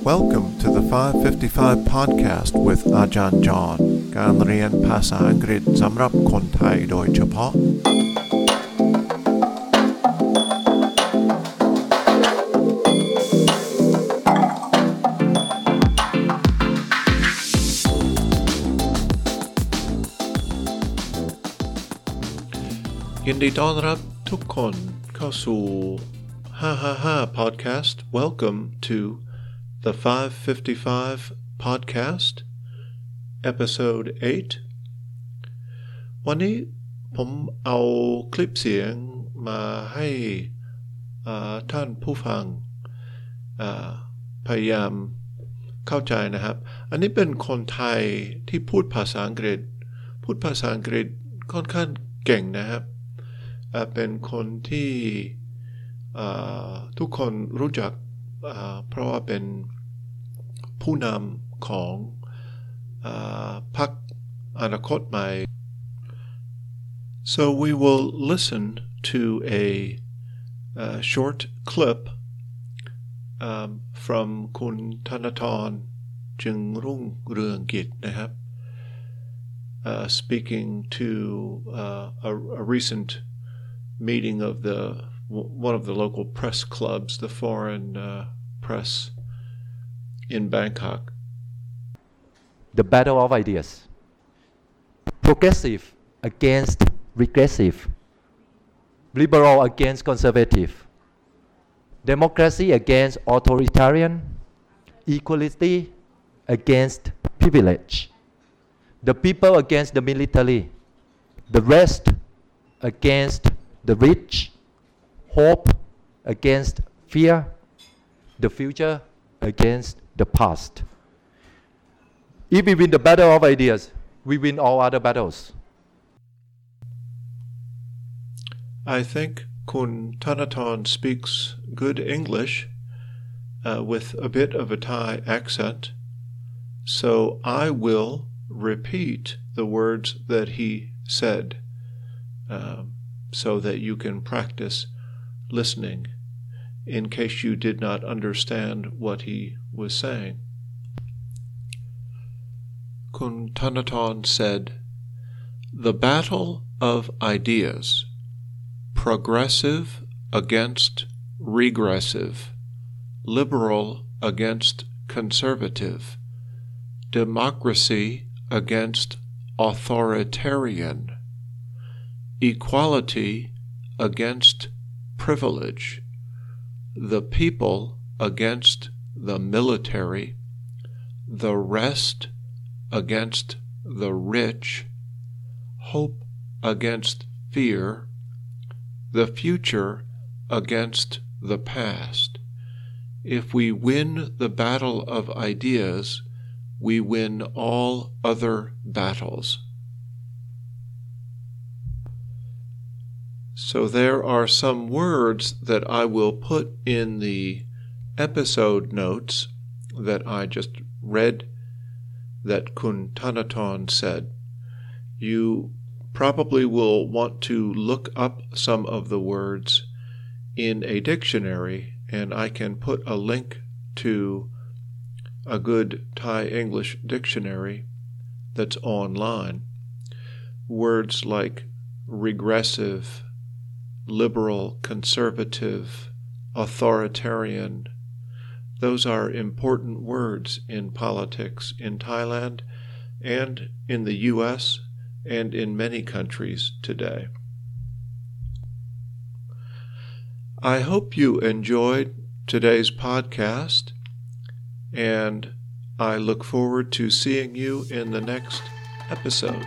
Welcome to the 555 podcast with Ajahn John การเรียนภาษาอังกฤษสำหรับคนไทยโดยเฉพาะ ยินดีต้อนรับทุกคนเข้าสู่ 555 podcast welcome to the 555 podcast episode 8 วันนี้ผมเอาคลิปเสียงมาให้ท่านผู้ฟังพยายามเข้าใจนะครับ อันนี้เป็นคนไทยที่พูดภาษาอังกฤษ พูดภาษาอังกฤษค่อนข้างเก่งนะครับเป็นคนที่ทุกคนรู้จัก เพราะว่าเป็นผู้นำของอาพรรคอนาคตใหม่ so we will listen to a, uh short clip um, from คุณธนทรจึงรุ่งเรืองกิจนะครับ uh, speaking to uh, a, a recent meeting of the one of the local press clubs, the foreign uh, press in Bangkok. the battle of ideas. Progressive against regressive. Liberal against conservative. Democracy against authoritarian. Equality against privilege. The people against the military. The rest against the rich. Hope against fear. The future against the past. If we win the battle of ideas, we win all other battles. I think Kun Thanathorn speaks good English uh, with a bit of a Thai accent, so I will repeat the words that he said um, so that you can practice listening in case you did not understand what he was saying. Kun Thanathorn said, The battle of ideas, progressive against regressive, liberal against conservative, democracy against authoritarian, equality against privilege, the people against the military, the rest against the rich, hope against fear, the future against the past. If we win the battle of ideas, we win all other battles. So there are some words that I will put in the episode notes that I just read that Kun Thanathorn said. You probably will want to look up some of the words in a dictionary, and I can put a link to a good Thai English dictionary that's online. Words like regressive, liberal, conservative, authoritarian, those are important words in politics in Thailand and in the U.S. and in many countries today. I hope you enjoyed today's podcast, and I look forward to seeing you in the next episode.